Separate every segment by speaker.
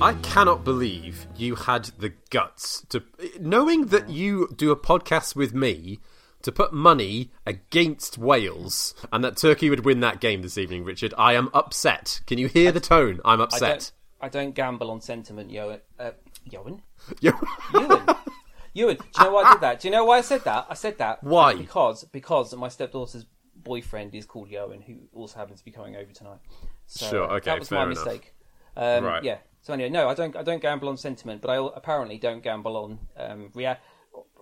Speaker 1: I cannot believe you had the guts to, knowing that you do a podcast with me, to put money against Wales and that Turkey would win that game this evening, Richard. I am upset. Can you hear the tone? I'm
Speaker 2: I
Speaker 1: upset.
Speaker 2: don't, I don't gamble on sentiment, Yoan. Uh, Yoan?
Speaker 1: You-
Speaker 2: Ewan. Do you know why I did that? Do you know why I said that? I said that
Speaker 1: Why?
Speaker 2: because because my stepdaughter's boyfriend is called Yoan, who also happens to be coming over tonight. So,
Speaker 1: Sure, okay,
Speaker 2: that was my
Speaker 1: enough.
Speaker 2: mistake. Um,
Speaker 1: Right.
Speaker 2: Yeah. So anyway, no, I don't. I don't gamble on sentiment, but I apparently don't gamble on um, rea-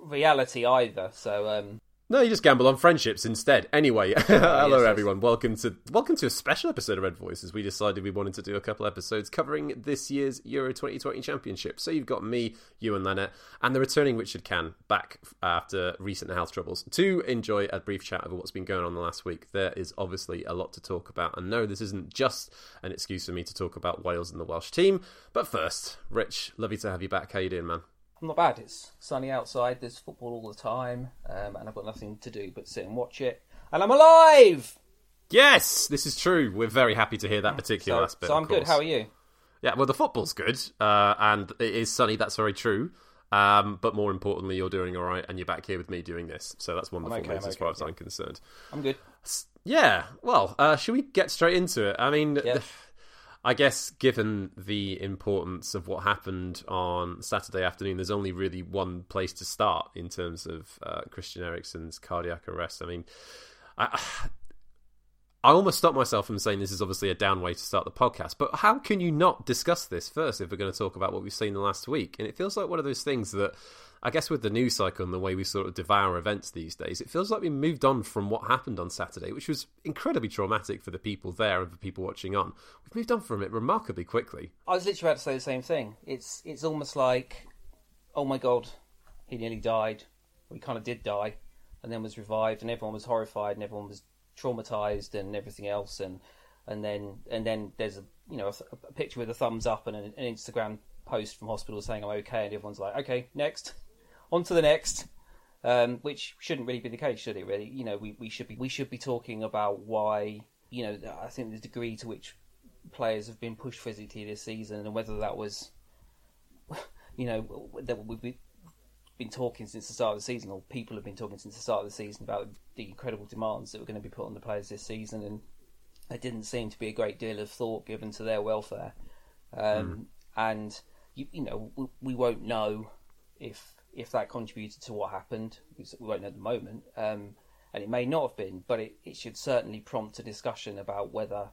Speaker 2: reality either. So um,
Speaker 1: No, you just gamble on friendships instead. Anyway, hello
Speaker 2: yes.
Speaker 1: everyone. Welcome to welcome to a special episode of Red Voices. We decided we wanted to do a couple episodes covering this year's Euro 2020 Championship. So you've got me, you and Lennart, and the returning Richard Can back after recent health troubles to enjoy a brief chat over what's been going on the last week. There is obviously a lot to talk about, and no, this isn't just an excuse for me to talk about Wales and the Welsh team. But first, Rich, lovely to have you back. How you doing, man?
Speaker 2: I'm not bad. It's sunny outside. There's football all the time, um, and I've got nothing to do but sit and watch it. And I'm alive.
Speaker 1: Yes, this is true. We're very happy to hear that particular
Speaker 2: So,
Speaker 1: aspect.
Speaker 2: so I'm good. How are you?
Speaker 1: Yeah, well, the football's good, uh, and it is sunny. That's very true. Um, but more importantly, you're doing all right, and you're back here with me doing this. So that's wonderful
Speaker 2: okay,
Speaker 1: news
Speaker 2: I'm
Speaker 1: as far as
Speaker 2: yeah.
Speaker 1: I'm concerned.
Speaker 2: I'm good.
Speaker 1: Yeah. Well, uh, should we get straight into it? I mean. I guess given the importance of what happened on Saturday afternoon, there's only really one place to start in terms of uh, Christian Eriksen's cardiac arrest. I mean, I, I almost stopped myself from saying this is obviously a down way to start the podcast, but how can you not discuss this first if we're going to talk about what we've seen the last week? And it feels like one of those things that, I guess, with the news cycle and the way we sort of devour events these days, it feels like we moved on from what happened on Saturday, which was incredibly traumatic for the people there and for people watching on. We've moved on from it remarkably quickly.
Speaker 2: I was literally about to say the same thing. It's it's almost like, oh my god, he nearly died. We kind of did die, and then was revived, and everyone was horrified, and everyone was traumatized, and everything else, and and then and then there's a you know a, a picture with a thumbs up and an, an Instagram post from hospital saying I'm okay, and everyone's like, okay, next, on to the next. Um, which shouldn't really be the case, should it? Really, you know, we, we should be we should be talking about why you know I think the degree to which players have been pushed physically this season, and whether that was, you know, that we've been- talking since the start of the season, or people have been talking since the start of the season about the incredible demands that were going to be put on the players this season, and there didn't seem to be a great deal of thought given to their welfare. Um, And you, you know, we, we won't know if if that contributed to what happened. We won't know at the moment, um, and it may not have been, but it, it should certainly prompt a discussion about whether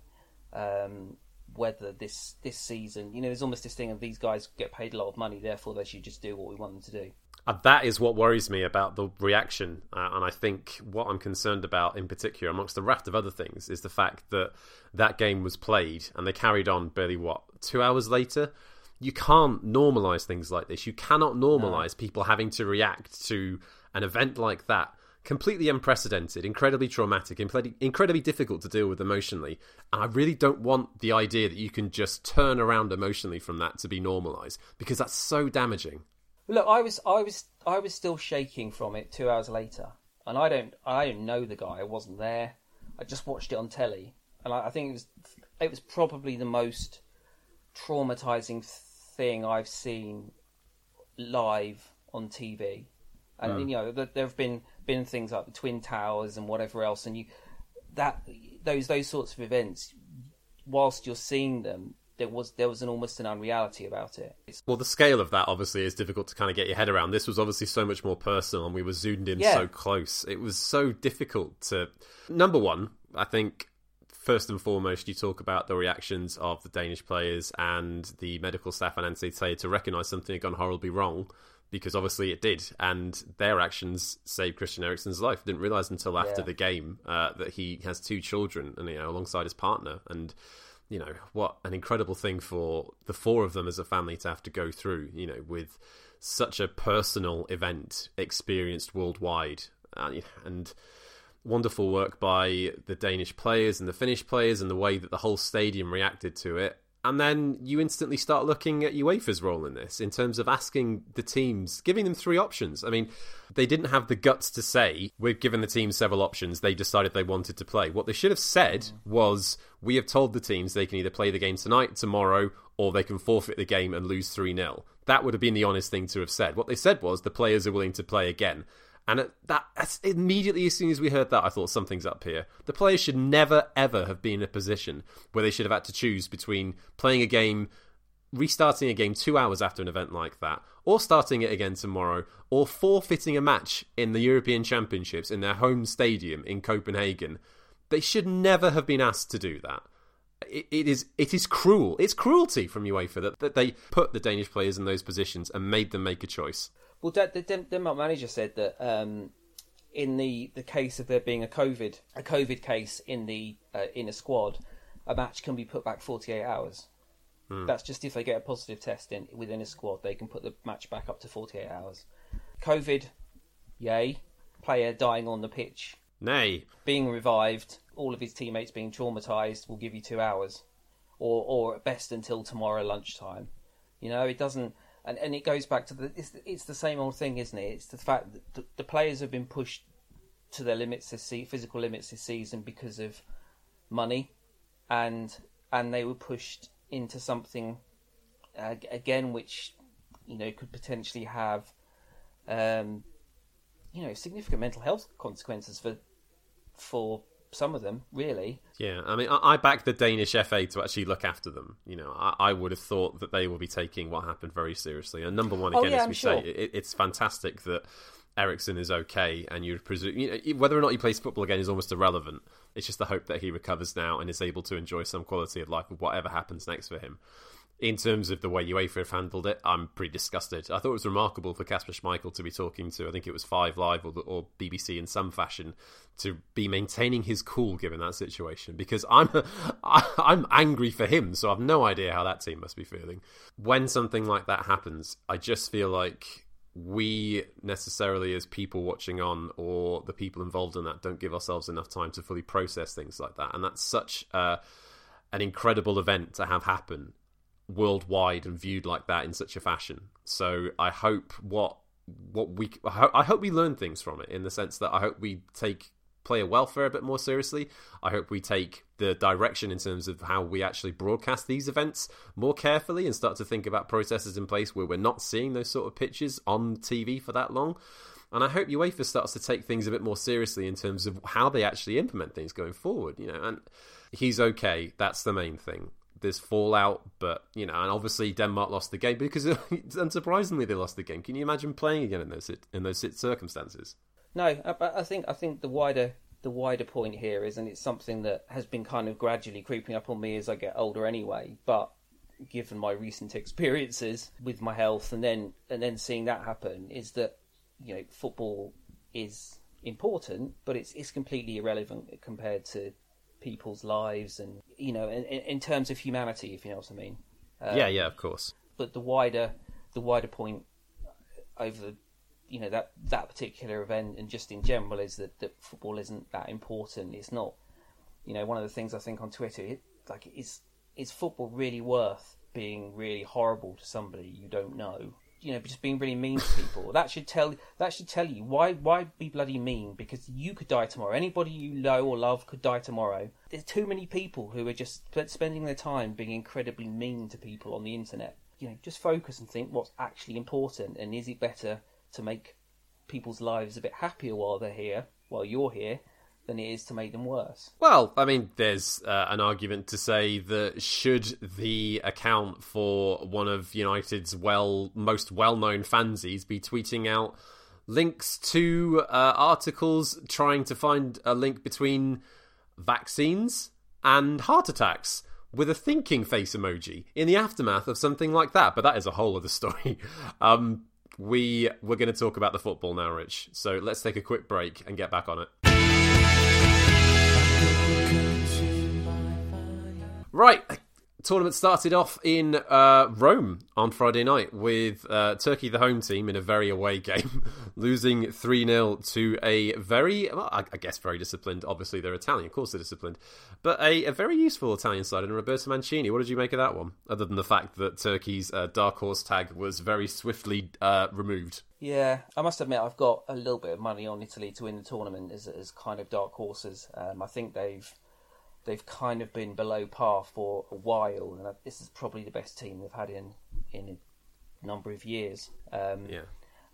Speaker 2: um, whether this this season, you know, there's almost this thing of these guys get paid a lot of money, therefore they should just do what we want them to do.
Speaker 1: And that is what worries me about the reaction. Uh, and I think what I'm concerned about in particular, amongst the raft of other things, is the fact that that game was played and they carried on barely, what, two hours later? You can't normalise things like this. You cannot normalise people having to react to an event like that. Completely unprecedented, incredibly traumatic, incredibly, difficult to deal with emotionally. And I really don't want the idea that you can just turn around emotionally from that to be normalised because that's so damaging.
Speaker 2: Look, I was I was I was still shaking from it two hours later, and I don't I don't know the guy. I wasn't there. I just watched it on telly, and I, I think it was it was probably the most traumatizing thing I've seen live on TV. And hmm. you know, there have been been things like the Twin Towers and whatever else, and you that those those sorts of events. Whilst you're seeing them, there was there was an almost an unreality about it. It's,
Speaker 1: Well, the scale of that obviously is difficult to kind of get your head around. This was obviously so much more personal, and we were zoomed in
Speaker 2: Yeah.
Speaker 1: so close. It was so difficult to. Number one, I think first and foremost, you talk about the reactions of the Danish players and the medical staff and NCT to recognise something had gone horribly wrong. Because obviously it did, and their actions saved Christian Eriksen's life. Didn't realise until after
Speaker 2: Yeah.
Speaker 1: the game uh, that he has two children, and you know, alongside his partner, and you know what an incredible thing for the four of them as a family to have to go through you know with such a personal event experienced worldwide uh, and wonderful work by the Danish players and the Finnish players and the way that the whole stadium reacted to it And then you instantly start looking at UEFA's role in this in terms of asking the teams, giving them three options. I mean, they didn't have the guts to say, we've given the teams several options. They decided they wanted to play. What they should have said was, we have told the teams they can either play the game tonight, tomorrow, or they can forfeit the game and lose 3 0. That would have been the honest thing to have said. What they said was, the players are willing to play again. And that immediately, as soon as we heard that, I thought something's up here. The players should never, ever have been in a position where they should have had to choose between playing a game, restarting a game two hours after an event like that, or starting it again tomorrow, or forfeiting a match in the European Championships in their home stadium in Copenhagen. They should never have been asked to do that. It, is it is cruel. It's cruelty from UEFA that, that they put the Danish players in those positions and made them make a choice.
Speaker 2: Well, the Denmark manager said that um, in the, the case of there being a COVID a COVID case in the uh, in a squad, a match can be put back 48 hours. Hmm. That's just if they get a positive test in within a squad, they can put the match back up to 48 hours. COVID, yay. Player dying on the pitch,
Speaker 1: nay.
Speaker 2: Being revived, all of his teammates being traumatized will give you two hours, or or at best until tomorrow lunchtime. You know, it doesn't and and it goes back to the it's it's the same old thing, isn't it? It's the fact that the, the players have been pushed to their limits this season, physical limits this season because of money, and and they were pushed into something uh, again which you know could potentially have um, you know significant mental health consequences for for some of them, really.
Speaker 1: Yeah, I mean, I, I back the Danish FA to actually look after them. You know, I, I, would have thought that they will be taking what happened very seriously. And number one, oh, again, oh, yeah, as we sure. say, it, it's fantastic that Eriksen is okay, and you presume you know, whether or not he plays football again is almost irrelevant. It's just the hope that he recovers now and is able to enjoy some quality of life with whatever happens next for him in terms of the way UEFA have handled it, I'm pretty disgusted. I thought it was remarkable for Kasper Schmeichel to be talking to, I think it was Five Live or, or BBC in some fashion, to be maintaining his cool given that situation. Because I'm I'm angry for him, so I've no idea how that team must be feeling. When something like that happens, I just feel like we necessarily as people watching on or the people involved in that don't give ourselves enough time to fully process things like that and that's such an incredible event to have happen worldwide and viewed like that in such a fashion. So I hope what what we I hope we learn things from it in the sense that I hope we take player welfare a bit more seriously. I hope we take the direction in terms of how we actually broadcast these events more carefully and start to think about processes in place where we're not seeing those sort of pitches on TV for that long. And I hope UEFA starts to take things a bit more seriously in terms of how they actually implement things going forward. You know, and he's okay. That's the main thing there's fallout, but you know, and obviously Denmark lost the game because unsurprisingly they lost the game. Can you imagine playing again in those in those circumstances?
Speaker 2: No, I, I think I think the wider the wider point here is, and it's something that has been kind of gradually creeping up on me as I get older, anyway. But given my recent experiences with my health, and then and then seeing that happen, is that you know football is important, but it's it's completely irrelevant compared to people's lives and you know in, in terms of humanity if you know what i mean.
Speaker 1: Um, yeah yeah of course.
Speaker 2: But the wider the wider point over you know that that particular event and just in general is that, that football isn't that important. It's not you know one of the things i think on twitter it, like is is football really worth being really horrible to somebody you don't know you know just being really mean to people. that should tell that should tell you why why be bloody mean because you could die tomorrow. Anybody you know or love could die tomorrow. There's too many people who are just spending their time being incredibly mean to people on the internet. You know, just focus and think what's actually important and is it better to make people's lives a bit happier while they're here, while you're here, than it is to make them worse.
Speaker 1: Well, I mean, there's uh, an argument to say that should the account for one of United's well most well-known fanzines be tweeting out links to uh, articles trying to find a link between vaccines and heart attacks with a thinking face emoji in the aftermath of something like that. But that is a whole other story. Um, we we're going to talk about the football now, Rich. So let's take a quick break and get back on it. Right, tournament started off in uh, Rome on Friday night with uh, Turkey, the home team, in a very away game, losing 3 0 to a very, well, I, guess, very disciplined. Obviously, they're Italian, of course, they're disciplined, but a, a, very useful Italian side and Roberto Mancini. What did you make of that one, other than the fact that Turkey's uh, dark horse tag was very swiftly uh, removed?
Speaker 2: Yeah, I must admit, I've got a little bit of money on Italy to win the tournament as, as kind of dark horses. Um, I think they've they've kind of been below par for a while, and this is probably the best team they've had in in a number of years. Um,
Speaker 1: yeah,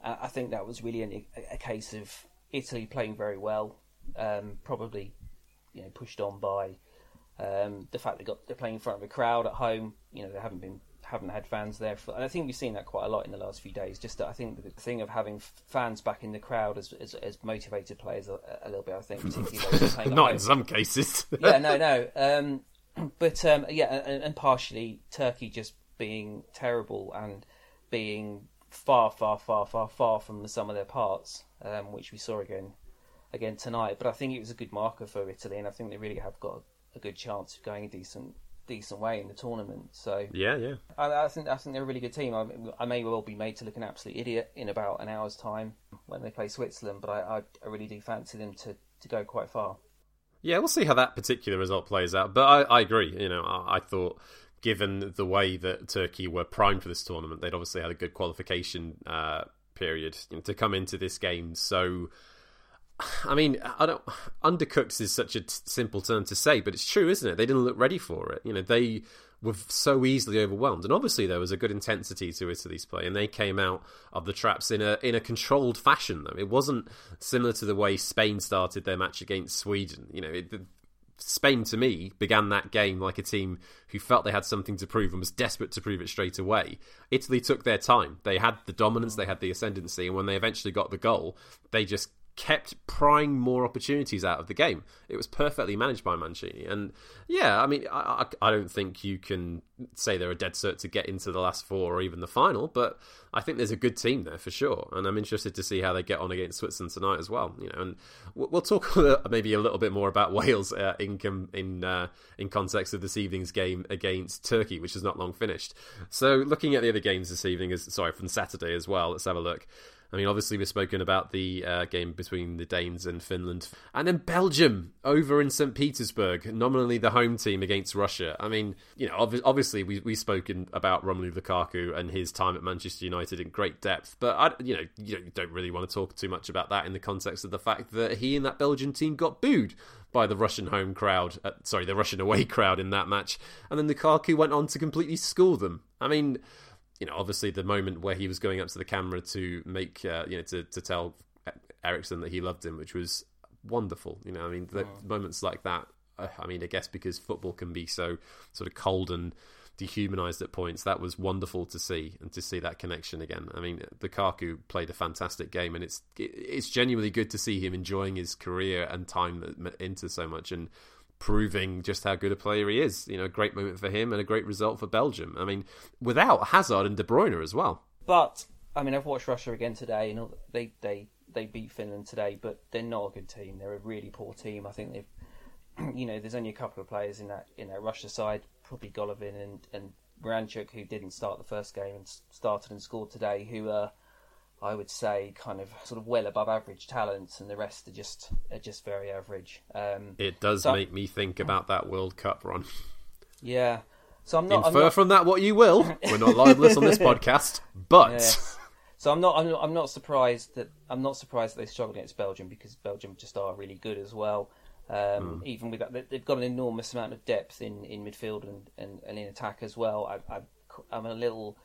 Speaker 2: I think that was really a, a case of Italy playing very well, um, probably you know pushed on by um, the fact they got they're playing in front of a crowd at home. You know they haven't been haven't had fans there. For, and I think we've seen that quite a lot in the last few days. Just I think the thing of having fans back in the crowd has, has, has motivated players a, a, little bit. I think, particularly
Speaker 1: not in some cases.
Speaker 2: yeah, no, no. Um, but um, yeah, and, and, partially Turkey just being terrible and being far, far, far, far, far from the sum of their parts, um, which we saw again again tonight. But I think it was a good marker for Italy, and I think they really have got a good chance of going a decent decent way in the tournament. So
Speaker 1: yeah, yeah,
Speaker 2: I, I think I think they're a really good team. I, I, may well be made to look an absolute idiot in about an hour's time when they play Switzerland, but I, I, really do fancy them to, to go quite far.
Speaker 1: Yeah, we'll see how that particular result plays out. But I, I agree. You know, I, I thought given the way that Turkey were primed for this tournament, they'd obviously had a good qualification uh, period you know, to come into this game so I mean, I don't. Undercooked is such a t- simple term to say, but it's true, isn't it? They didn't look ready for it. You know, they were so easily overwhelmed, and obviously there was a good intensity to Italy's play, and they came out of the traps in a in a controlled fashion. Though it wasn't similar to the way Spain started their match against Sweden. You know, it, Spain to me began that game like a team who felt they had something to prove and was desperate to prove it straight away. Italy took their time. They had the dominance, they had the ascendancy, and when they eventually got the goal, they just kept prying more opportunities out of the game. It was perfectly managed by Mancini, and yeah, I mean, I, I, don't think you can say they're a dead cert to get into the last four or even the final, but I think there's a good team there for sure, and I'm interested to see how they get on against Switzerland tonight as well. You know, and we'll talk maybe a little bit more about Wales uh, in in uh, in context of this evening's game against Turkey, which is not long finished. So, looking at the other games this evening, is sorry from Saturday as well. Let's have a look. I mean, obviously, we've spoken about the uh, game between the Danes and Finland. And then Belgium over in St. Petersburg, nominally the home team against Russia. I mean, you know, ob- obviously, we, we've spoken about Romelu Lukaku and his time at Manchester United in great depth. But, I, you know, you don't really want to talk too much about that in the context of the fact that he and that Belgian team got booed by the Russian home crowd, uh, sorry, the Russian away crowd in that match. And then Lukaku went on to completely school them. I mean, you know, obviously the moment where he was going up to the camera to make, uh, you know, to, to tell Eriksen that he loved him, which was wonderful. You know, I mean, the, oh. moments like that. Uh, I mean, I guess because football can be so sort of cold and dehumanized at points, that was wonderful to see and to see that connection again. I mean, Lukaku played a fantastic game, and it's it's genuinely good to see him enjoying his career and time into so much and proving just how good a player he is. You know, a great moment for him and a great result for Belgium. I mean, without Hazard and De Bruyne as well.
Speaker 2: But I mean, I've watched Russia again today, and they they they beat Finland today, but they're not a good team. They're a really poor team. I think they've, you know, there's only a couple of players in that in that Russia side, probably Golovin and and Miranchuk, who didn't start the first game and started and scored today, who are I would say kind of sort of well above average talents, and the rest are just are just very average. Um,
Speaker 1: it does so make me think about that World Cup run.
Speaker 2: Yeah, so I'm not
Speaker 1: infer
Speaker 2: I'm not...
Speaker 1: from that what you will. We're not libelous on this podcast, but. Yeah.
Speaker 2: So I'm not, I'm not. I'm not surprised that I'm not surprised that they struggled against Belgium because Belgium just are really good as well. Um, mm. Even with that, they've got an enormous amount of depth in, in midfield and, and, and in attack as well. I, I, I'm a little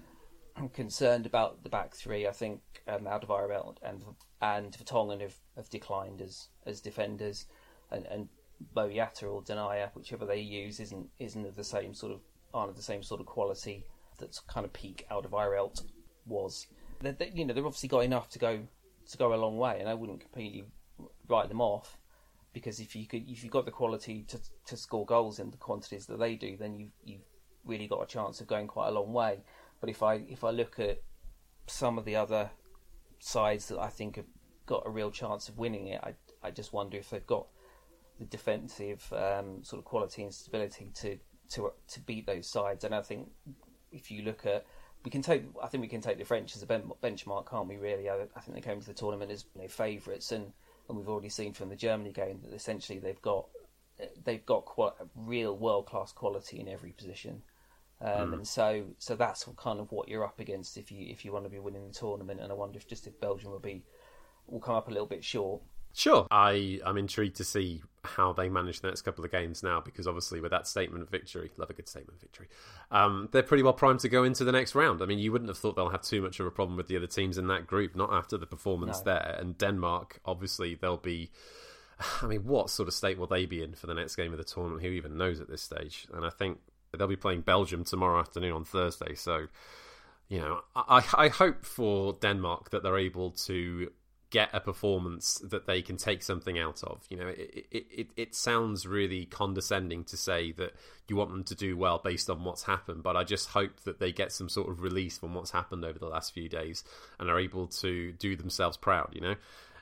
Speaker 2: concerned about the back three. I think um, Alderweireld and and Vertonghen have, have declined as as defenders, and and Boyata or Denayer, whichever they use, isn't isn't of the same sort of aren't of the same sort of quality that's kind of peak Alderweireld was. They, they, you know, they've obviously got enough to go to go a long way, and I wouldn't completely write them off because if you could, if you've got the quality to to score goals in the quantities that they do, then you've you've really got a chance of going quite a long way. But if I if I look at some of the other sides that I think have got a real chance of winning it, I I just wonder if they've got the defensive um, sort of quality and stability to to to beat those sides. And I think if you look at we can take I think we can take the French as a benchmark, can't we? Really, I, I think they came to the tournament as you know, favourites, and and we've already seen from the Germany game that essentially they've got they've got quite real world class quality in every position. Um, mm. And so, so that's kind of what you're up against if you if you want to be winning the tournament. And I wonder if just if Belgium will be will come up a little bit short.
Speaker 1: Sure, I I'm intrigued to see how they manage the next couple of games now because obviously with that statement of victory, love a good statement of victory. Um, they're pretty well primed to go into the next round. I mean, you wouldn't have thought they'll have too much of a problem with the other teams in that group, not after the performance no. there. And Denmark, obviously, they'll be. I mean, what sort of state will they be in for the next game of the tournament? Who even knows at this stage? And I think they'll be playing Belgium tomorrow afternoon on Thursday. So, you know, I, I hope for Denmark that they're able to get a performance that they can take something out of. You know, it, it, it, it, sounds really condescending to say that you want them to do well based on what's happened, but I just hope that they get some sort of release from what's happened over the last few days and are able to do themselves proud, you know?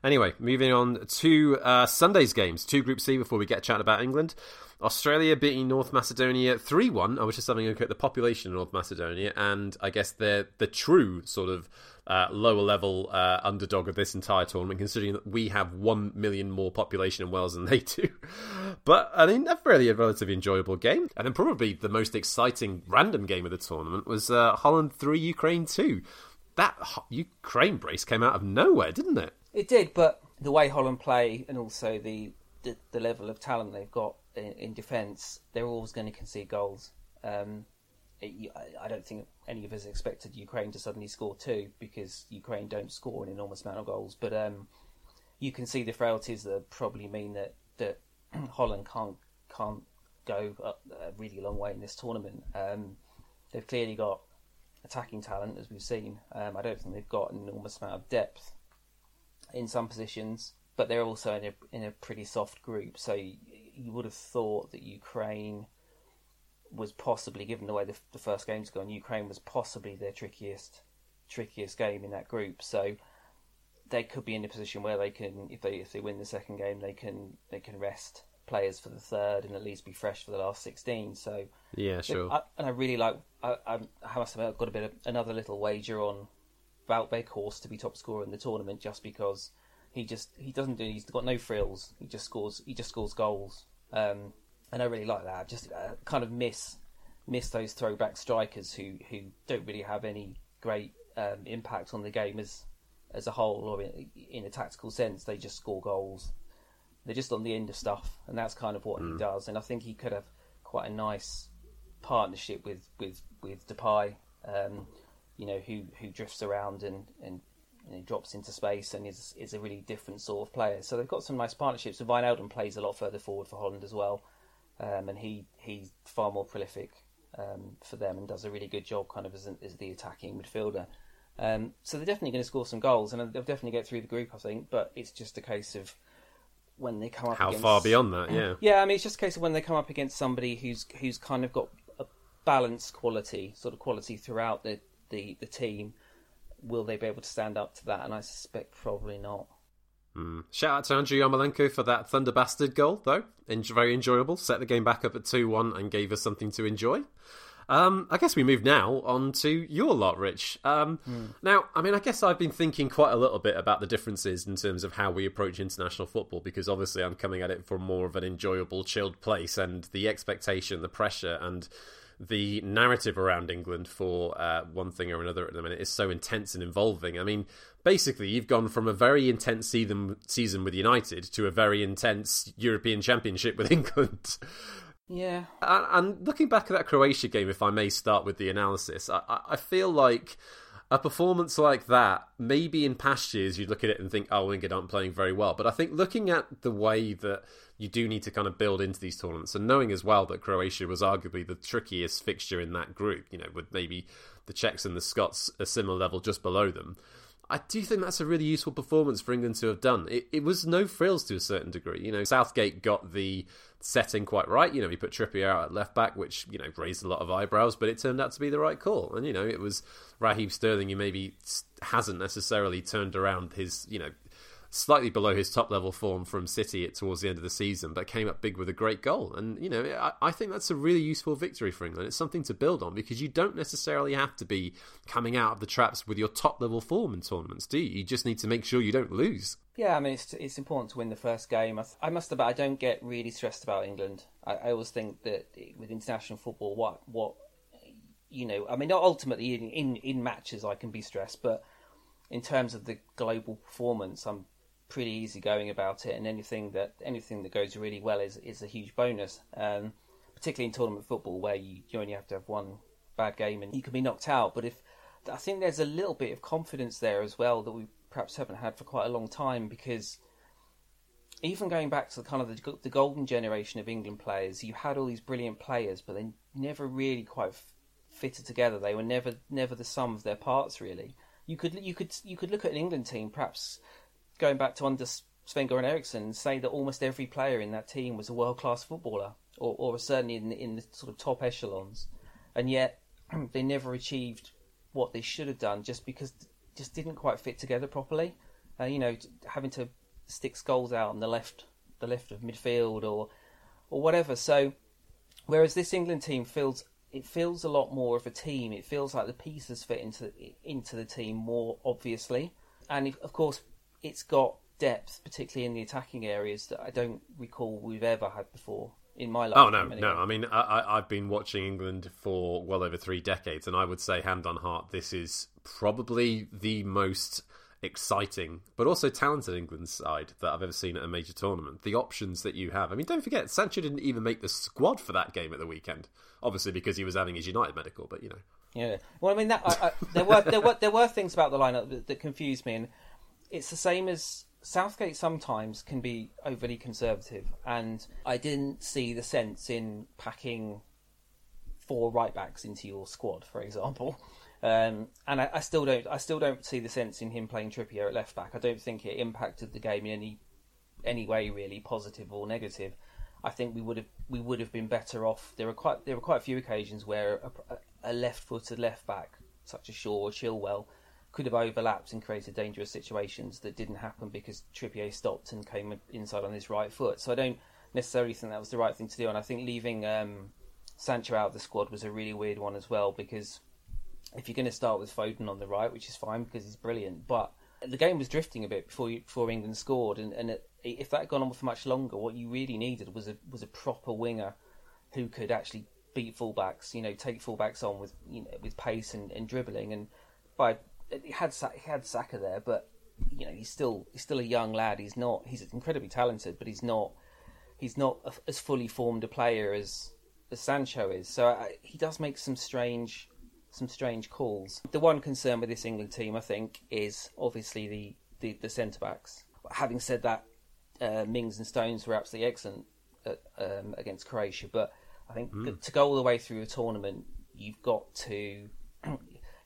Speaker 1: Anyway, moving on to uh, Sunday's games, two Group C before we get chatting about England. Austria beating North Macedonia 3 1. I was just having a look at the population of North Macedonia, and I guess they're the true sort of uh, lower level uh, underdog of this entire tournament, considering that we have 1 million more population in Wales than they do. But, I mean, a really a relatively enjoyable game. And then, probably the most exciting random game of the tournament was uh, Holland 3 Ukraine 2. That Ukraine brace came out of nowhere, didn't it?
Speaker 2: It did, but the way Holland play and also the, the, the level of talent they've got in, in defence, they're always going to concede goals. Um, it, I don't think any of us expected Ukraine to suddenly score two because Ukraine don't score an enormous amount of goals. But um, you can see the frailties that probably mean that that Holland can't can't go a really long way in this tournament. Um, they've clearly got attacking talent, as we've seen. Um, I don't think they've got an enormous amount of depth in some positions, but they're also in a in a pretty soft group. So you, you would have thought that Ukraine was possibly, given the way the, the first game's gone, Ukraine was possibly their trickiest trickiest game in that group. So they could be in a position where they can, if they if they win the second game, they can they can rest players for the third and at least be fresh for the last sixteen. So
Speaker 1: yeah, sure.
Speaker 2: I, and I really like. I, I, I must have got a bit of another little wager on Wout Weghorst to be top scorer in the tournament just because he just he doesn't do he's got no frills. He just scores he just scores goals. Um, and I really like that. Just uh, kind of miss miss those throwback strikers who who don't really have any great um, impact on the game as as a whole or in, in, a tactical sense. They just score goals. They're just on the end of stuff, and that's kind of what mm. he does. And I think he could have quite a nice partnership with with with Depay. Um, you know, who who drifts around and and you know, drops into space and is is a really different sort of player. So they've got some nice partnerships. And Wijnaldum plays a lot further forward for Holland as well, um, and he he's far more prolific um, for them and does a really good job, kind of as, an, as the attacking midfielder. Um, so they're definitely going to score some goals, and they'll definitely get through the group, I think. But it's just a case of when they come up.
Speaker 1: How
Speaker 2: against,
Speaker 1: far beyond that? Yeah.
Speaker 2: Yeah, I mean, it's just a case of when they come up against somebody who's who's kind of got a balanced quality, sort of quality throughout the the, the team. Will they be able to stand up to that? And I suspect probably not.
Speaker 1: Mm. Shout out to Andrew Yarmolenko for that Thunder Bastard goal, though. En- very enjoyable. Set the game back up at 2 1 and gave us something to enjoy. Um, I guess we move now on to your lot, Rich. Um, mm. Now, I mean, I guess I've been thinking quite a little bit about the differences in terms of how we approach international football because obviously I'm coming at it from more of an enjoyable, chilled place and the expectation, the pressure, and the narrative around England for uh, one thing or another at the minute is so intense and involving. I mean, basically, you've gone from a very intense season season with United to a very intense European Championship with England.
Speaker 2: Yeah.
Speaker 1: And, and looking back at that Croatia game, if I may start with the analysis, I, I feel like a performance like that, maybe in past years you'd look at it and think, oh, England aren't playing very well. But I think looking at the way that you do need to kind of build into these tournaments and knowing as well that Croatia was arguably the trickiest fixture in that group, you know, with maybe the Czechs and the Scots a similar level just below them. I do think that's a really useful performance for England to have done. It, it was no frills to a certain degree. You know, Southgate got the setting quite right. You know, he put Trippier out at left back, which, you know, raised a lot of eyebrows, but it turned out to be the right call. And, you know, it was Raheem Sterling who maybe hasn't necessarily turned around his, you know, slightly below his top level form from City towards the end of the season, but came up big with a great goal. And you know, I, I think that's a really useful victory for England. It's something to build on because you don't necessarily have to be coming out of the traps with your top level form in tournaments, do you? You just need to make sure you don't lose.
Speaker 2: Yeah, I mean, it's it's important to win the first game. I, I must admit, I don't get really stressed about England. I, I always think that with international football, what what you know, I mean, not ultimately in, in in matches I can be stressed, but in terms of the global performance, I'm pretty easygoing about it, and anything that anything that goes really well is is a huge bonus. Um, particularly in tournament football, where you, you only have to have one bad game and you can be knocked out. But if I think there's a little bit of confidence there as well that we perhaps haven't had for quite a long time because even going back to the kind of the, the golden generation of England players, you had all these brilliant players, but they never really quite fitted together. They were never never the sum of their parts really. You could you could you could look at an England team perhaps going back to under Sven Goran Eriksson say that almost every player in that team was a world class footballer or, or certainly in in the sort of top echelons, and yet they never achieved what they should have done just because just didn't quite fit together properly. Uh, you know, having to stick Scholes out on the left the left of midfield or or whatever. So whereas this England team feels it feels a lot more of a team. It feels like the pieces fit into into the team more obviously, and of course it's got depth, particularly in the attacking areas that I don't recall we've ever had before in my life.
Speaker 1: Oh no, anyway. no. I mean, I, have been watching England for well over three decades, and I would say, hand on heart, this is probably the most exciting, but also talented England side that I've ever seen at a major tournament. The options that you have. I mean, don't forget, Sancho didn't even make the squad for that game at the weekend. Obviously, because he was having his United medical, but you know.
Speaker 2: Yeah. Well, I mean, that I, I, there were there were there were things about the lineup that, that confused me, and it's the same as Southgate sometimes can be overly conservative, and I didn't see the sense in packing four right backs into your squad, for example. Um, and I, I, still don't, I still don't see the sense in him playing Trippier at left back. I don't think it impacted the game in any any way really, positive or negative. I think we would have we would have been better off. There were quite there were quite a few occasions where a, a left-footed left back, such as Shaw or Chilwell, could have overlapped and created dangerous situations that didn't happen because Trippier stopped and came inside on his right foot. So I don't necessarily think that was the right thing to do. And I think leaving um, Sancho out of the squad was a really weird one as well because if you're going to start with Foden on the right, which is fine because he's brilliant, but the game was drifting a bit before you, before England scored, and, and it, if that had gone on for much longer, what you really needed was a was a proper winger who could actually beat fullbacks. You know, take fullbacks on with you know with pace and, and dribbling. And by he had he had Saka there, but you know he's still he's still a young lad. He's not he's incredibly talented, but he's not he's not a, as fully formed a player as as Sancho is. So I, he does make some strange some strange calls. The one concern with this England team, I think, is obviously the, the, the centre backs. Having said that, uh, Mings and Stones were absolutely excellent at, um, against Croatia, but I think mm. to go all the way through a tournament, you've got to.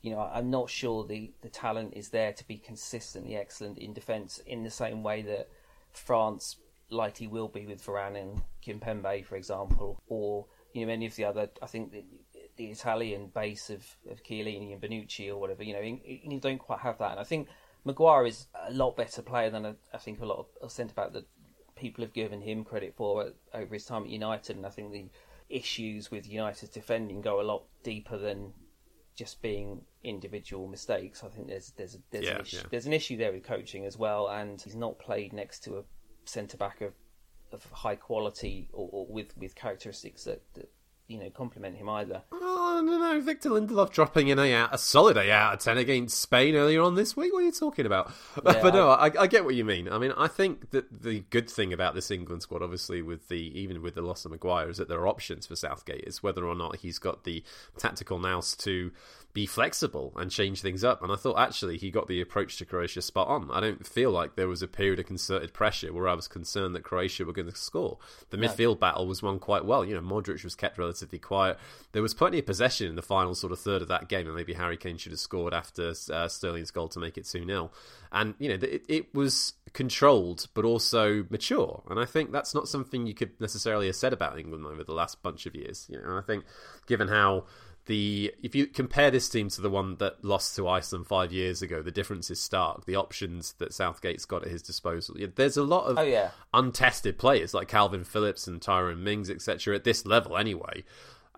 Speaker 2: You know, I'm not sure the, the talent is there to be consistently excellent in defence in the same way that France likely will be with Varane and Kimpembe, for example, or you know any of the other. I think the Italian base of, of Chiellini and Bonucci or whatever. You know, you don't quite have that. And I think Maguire is a lot better player than I, I think a lot of centre back that people have given him credit for over his time at United. And I think the issues with United's defending go a lot deeper than just being individual mistakes. I think there's there's there's, yeah, an, issue, yeah. there's an issue there with coaching as well, and he's not played next to a centre back of of high quality or, or with with characteristics that, that you know, compliment him either.
Speaker 1: Oh, no, no, Victor Lindelof dropping in a, a solid 8 out of 10 against Spain earlier on this week. What are you talking about? Yeah, but no, I, I, get what you mean. I mean, I think that the good thing about this England squad, obviously, with the even with the loss of Maguire, is that there are options for Southgate. It's whether or not he's got the tactical nous to be flexible and change things up. And I thought actually he got the approach to Croatia spot on. I don't feel like there was a period of concerted pressure where I was concerned that Croatia were going to score. The no. midfield battle was won quite well. You know, Modric was kept relatively quiet. There was plenty of possession in the final sort of third of that game, and maybe Harry Kane should have scored after uh, Sterling's goal to make it 2 0. And, you know, it, it was controlled but also mature. And I think that's not something you could necessarily have said about England over the last bunch of years. You know, I think given how the if you compare this team to the one that lost to Iceland five years ago, the difference is stark. The options that Southgate's got at his disposal. There's a lot of
Speaker 2: oh, yeah.
Speaker 1: untested players like Kalvin Phillips and Tyrone Mings, etc. At this level, anyway.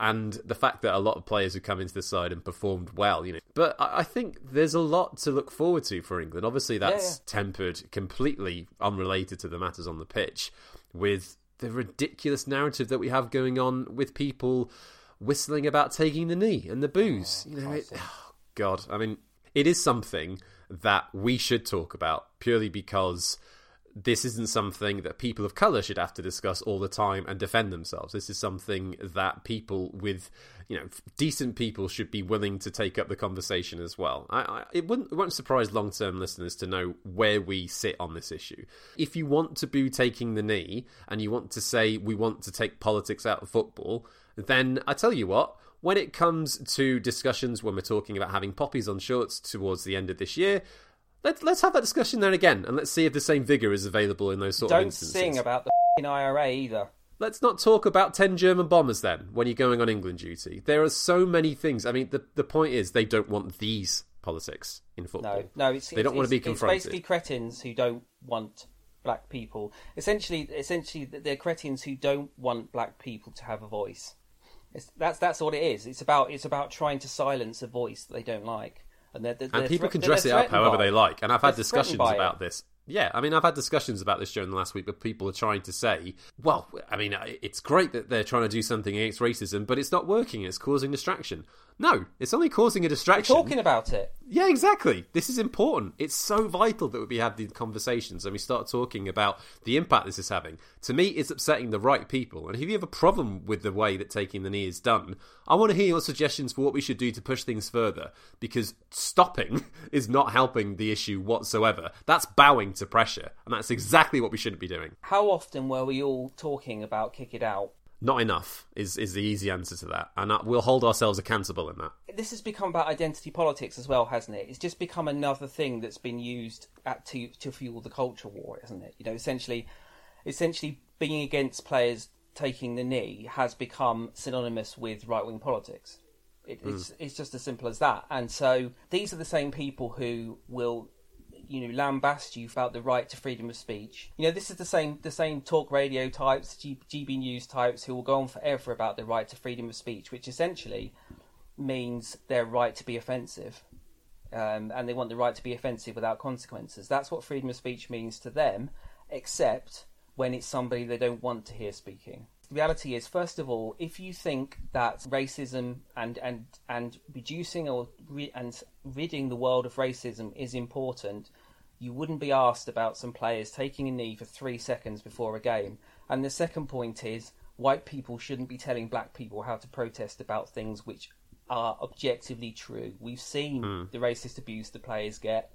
Speaker 1: And the fact that a lot of players have come into the side and performed well, you know. But I think there's a lot to look forward to for England. Obviously, that's yeah, yeah. tempered completely unrelated to the matters on the pitch with the ridiculous narrative that we have going on with people whistling about taking the knee and the boos. Oh, you know, it, oh, God, I mean, it is something that we should talk about purely because this isn't something that people of colour should have to discuss all the time and defend themselves. This is something that people with, you know, decent people should be willing to take up the conversation as well. I, I, it wouldn't it won't surprise long term listeners to know where we sit on this issue. If you want to be taking the knee and you want to say we want to take politics out of football, then I tell you what, when it comes to discussions when we're talking about having poppies on shorts towards the end of this year, let's let's have that discussion then again, and let's see if the same vigor is available in those sort
Speaker 2: Don't
Speaker 1: of instances.
Speaker 2: Don't sing about the IRA either.
Speaker 1: Let's not talk about 10 German bombers then when you're going on England duty. There are so many things. I mean, the, the point is they don't want these politics in football.
Speaker 2: No, no, it's,
Speaker 1: they
Speaker 2: it's,
Speaker 1: don't want to be confronted.
Speaker 2: It's basically cretins who don't want black people. Essentially, essentially, they're cretins who don't want black people to have a voice. It's, that's that's what it is. It's about it's about trying to silence a voice that they don't like,
Speaker 1: and they're, they're, and people can dress it up however they like. And I've had discussions about it. this yeah, I mean, I've had discussions about this during the last week, but people are trying to say, well, I mean, it's great that they're trying to do something against racism, but it's not working. It's causing distraction. No, it's only causing a distraction.
Speaker 2: We're talking about it.
Speaker 1: Yeah, exactly. This is important. It's so vital that we have these conversations and we start talking about the impact this is having. To me, it's upsetting the right people. And if you have a problem with the way that taking the knee is done, I want to hear your suggestions for what we should do to push things further. Because stopping is not helping the issue whatsoever. That's bowing to pressure. And that's exactly what we shouldn't be doing.
Speaker 2: How often were we all talking about kick it out
Speaker 1: not enough is is the easy answer to that, and we'll hold ourselves accountable in that.
Speaker 2: This has become about identity politics as well, hasn't it? It's just become another thing that's been used at, to to fuel the culture war, isn't it? You know, essentially, essentially being against players taking the knee has become synonymous with right wing politics. It, mm. It's it's just as simple as that. And so these are the same people who will you know lambast you about the right to freedom of speech. You know, this is the same the same talk radio types, G, GB News types who will go on forever about the right to freedom of speech, which essentially means their right to be offensive. Um, and they want the right to be offensive without consequences. That's what freedom of speech means to them, except when it's somebody they don't want to hear speaking. The reality is, first of all, if you think that racism and and and reducing or re- and ridding the world of racism is important, you wouldn't be asked about some players taking a knee for three seconds before a game. And the second point is white people shouldn't be telling black people how to protest about things which are objectively true. We've seen mm. the racist abuse the players get.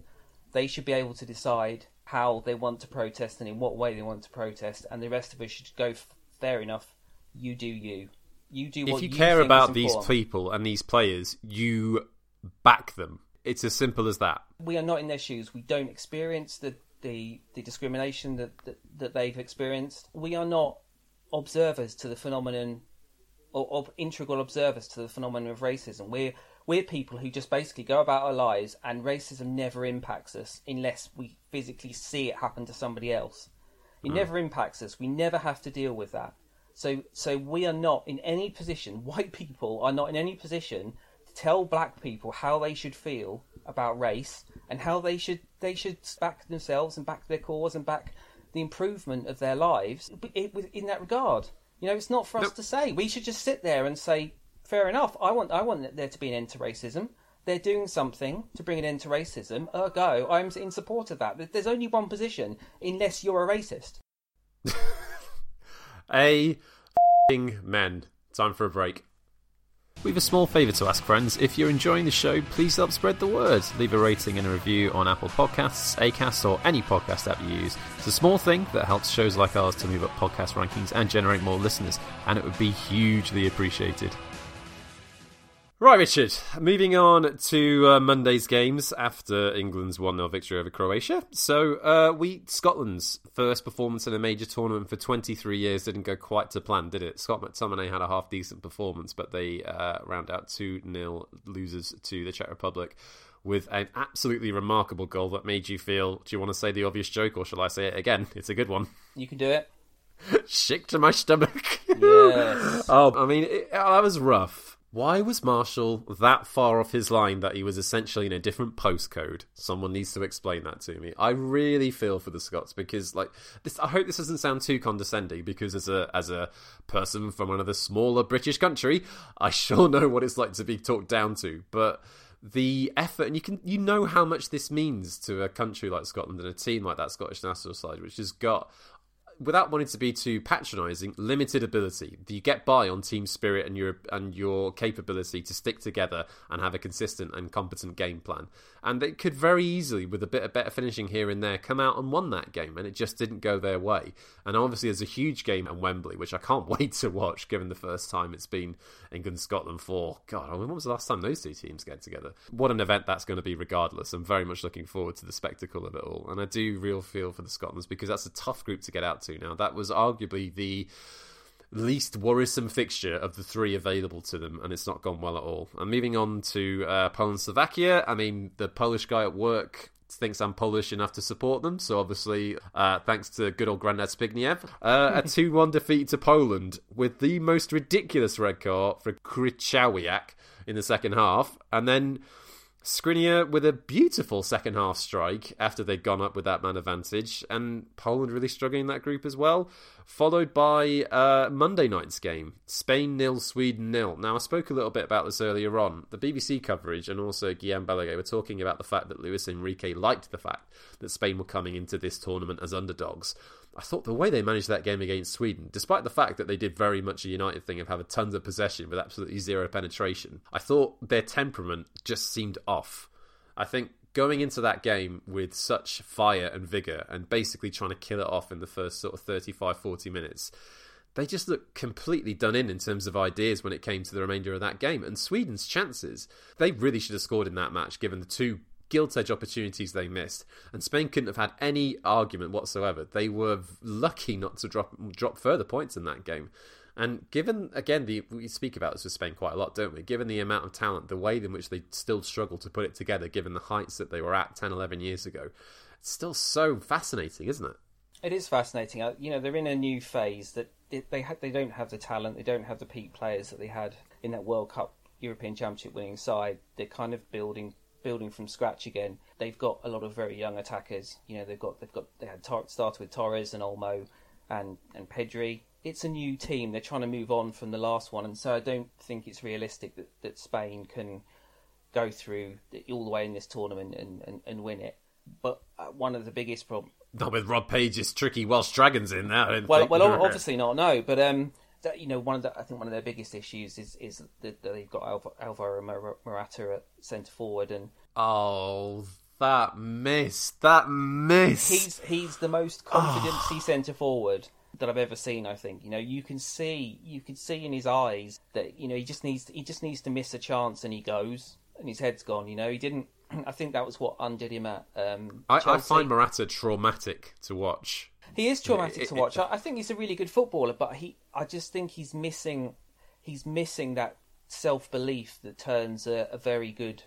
Speaker 2: They should be able to decide how they want to protest and in what way they want to protest, and the rest of us should go. Fair enough. You do you. You do.
Speaker 1: If
Speaker 2: you,
Speaker 1: you care about these people and these players, you back them. It's as simple as that.
Speaker 2: We are not in their shoes. We don't experience the the, the discrimination that, that, that they've experienced. We are not observers to the phenomenon or, or integral observers to the phenomenon of racism. We're we're people who just basically go about our lives and racism never impacts us unless we physically see it happen to somebody else. It mm. never impacts us. We never have to deal with that. So so we are not in any position, white people are not in any position tell black people how they should feel about race and how they should they should back themselves and back their cause and back the improvement of their lives in that regard. You know, it's not for us to say. We should just sit there and say, "Fair enough. I want I want there to be an end to racism." They're doing something to bring an end to racism. Ergo, I'm in support of that. There's only one position, unless you're a racist.
Speaker 1: a men. Time for a break. We've a small favour to ask, friends. If you're enjoying the show, please help spread the word. Leave a rating and a review on Apple Podcasts, Acast, or any podcast app you use. It's a small thing that helps shows like ours to move up podcast rankings and generate more listeners, and it would be hugely appreciated. Right, Richard. Moving on to uh, Monday's games after England's 1 0 victory over Croatia. So, uh, we Scotland's first performance in a major tournament for 23 years didn't go quite to plan, did it? Scott McTominay had a half decent performance, but they uh, round out 2 0 losers to the Czech Republic with an absolutely remarkable goal that made you feel do you want to say the obvious joke or shall I say it again? It's a good one.
Speaker 2: You can do it.
Speaker 1: Sick to my stomach.
Speaker 2: Yes.
Speaker 1: oh, I mean, it, that was rough. Why was Marshall that far off his line that he was essentially in a different postcode? Someone needs to explain that to me. I really feel for the Scots because, like, this. I hope this doesn't sound too condescending because, as a as a person from another smaller British country, I sure know what it's like to be talked down to. But the effort, and you can you know how much this means to a country like Scotland and a team like that Scottish national side, which has got without wanting to be too patronising, limited ability. You get by on team spirit and your and your capability to stick together and have a consistent and competent game plan. And they could very easily, with a bit of better finishing here and there, come out and won that game, and it just didn't go their way. And obviously, there's a huge game at Wembley, which I can't wait to watch, given the first time it's been England Scotland for God, I mean, when was the last time those two teams get together? What an event that's going to be, regardless. I'm very much looking forward to the spectacle of it all, and I do real feel for the Scotlands because that's a tough group to get out to. Now, that was arguably the least worrisome fixture of the three available to them, and it's not gone well at all. And moving on to uh, Poland Slovakia, I mean, the Polish guy at work thinks I'm Polish enough to support them, so obviously, uh, thanks to good old Grandad Zbigniew, uh, a 2 1 defeat to Poland with the most ridiculous red card for Krychowiak in the second half, and then Skriniar with a beautiful second half strike after they'd gone up with that man advantage, and Poland really struggling in that group as well. Followed by uh, Monday night's game, Spain nil, Sweden nil. Now I spoke a little bit about this earlier on. The BBC coverage and also Guillem Balagué were talking about the fact that Luis Enrique liked the fact that Spain were coming into this tournament as underdogs. I thought the way they managed that game against Sweden, despite the fact that they did very much a United thing of having tons of possession with absolutely zero penetration, I thought their temperament just seemed off. I think going into that game with such fire and vigour and basically trying to kill it off in the first sort of 35 40 minutes, they just looked completely done in in terms of ideas when it came to the remainder of that game. And Sweden's chances, they really should have scored in that match given the two gilt edge opportunities they missed, and Spain couldn't have had any argument whatsoever. They were lucky not to drop drop further points in that game. And given again, the we speak about this with Spain quite a lot, don't we? Given the amount of talent, the way in which they still struggle to put it together, given the heights that they were at 10, 11 years ago, it's still so fascinating, isn't it?
Speaker 2: It is fascinating. Uh, you know, they're in a new phase that they ha- they don't have the talent, they don't have the peak players that they had in that World Cup European Championship winning side. They're kind of building building from scratch again. They've got a lot of very young attackers. You know, they've got they've got they had tar- started with Torres and Olmo and and Pedri. It's a new team. They're trying to move on from the last one, and so I don't think it's realistic that, that Spain can go through all the way in this tournament and, and, and win it. But uh, one of the biggest problems.
Speaker 1: Not with Rob Page's tricky Welsh Dragons in there.
Speaker 2: Well, well, obviously not. No, but um, that, you know, one of the I think one of their biggest issues is is that they've got Alv- Alvaro Morata at centre forward, and
Speaker 1: oh, that miss, that miss.
Speaker 2: He's he's the most confident centre forward that I've ever seen. I think you know you can see you can see in his eyes that you know he just needs he just needs to miss a chance and he goes and his head's gone. You know he didn't. I think that was what undid him at. Um,
Speaker 1: I, I, find Morata traumatic to watch.
Speaker 2: He is traumatic it, to watch. It, I think he's a really good footballer, but he I just think he's missing he's missing that self belief that turns a, a very good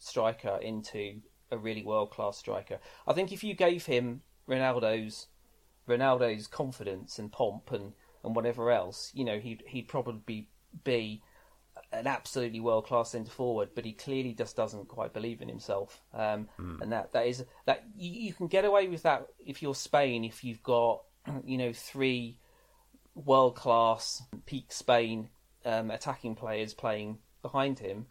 Speaker 2: striker into a really world class striker. I think if you gave him Ronaldo's Ronaldo's confidence and pomp and, and whatever else, you know, he'd he'd probably be an absolutely world class centre forward, but he clearly just doesn't quite believe in himself. Um, mm. And that that is that you, you, can get away with that if you're Spain if you've got you know three world class peak Spain um, attacking players playing behind him.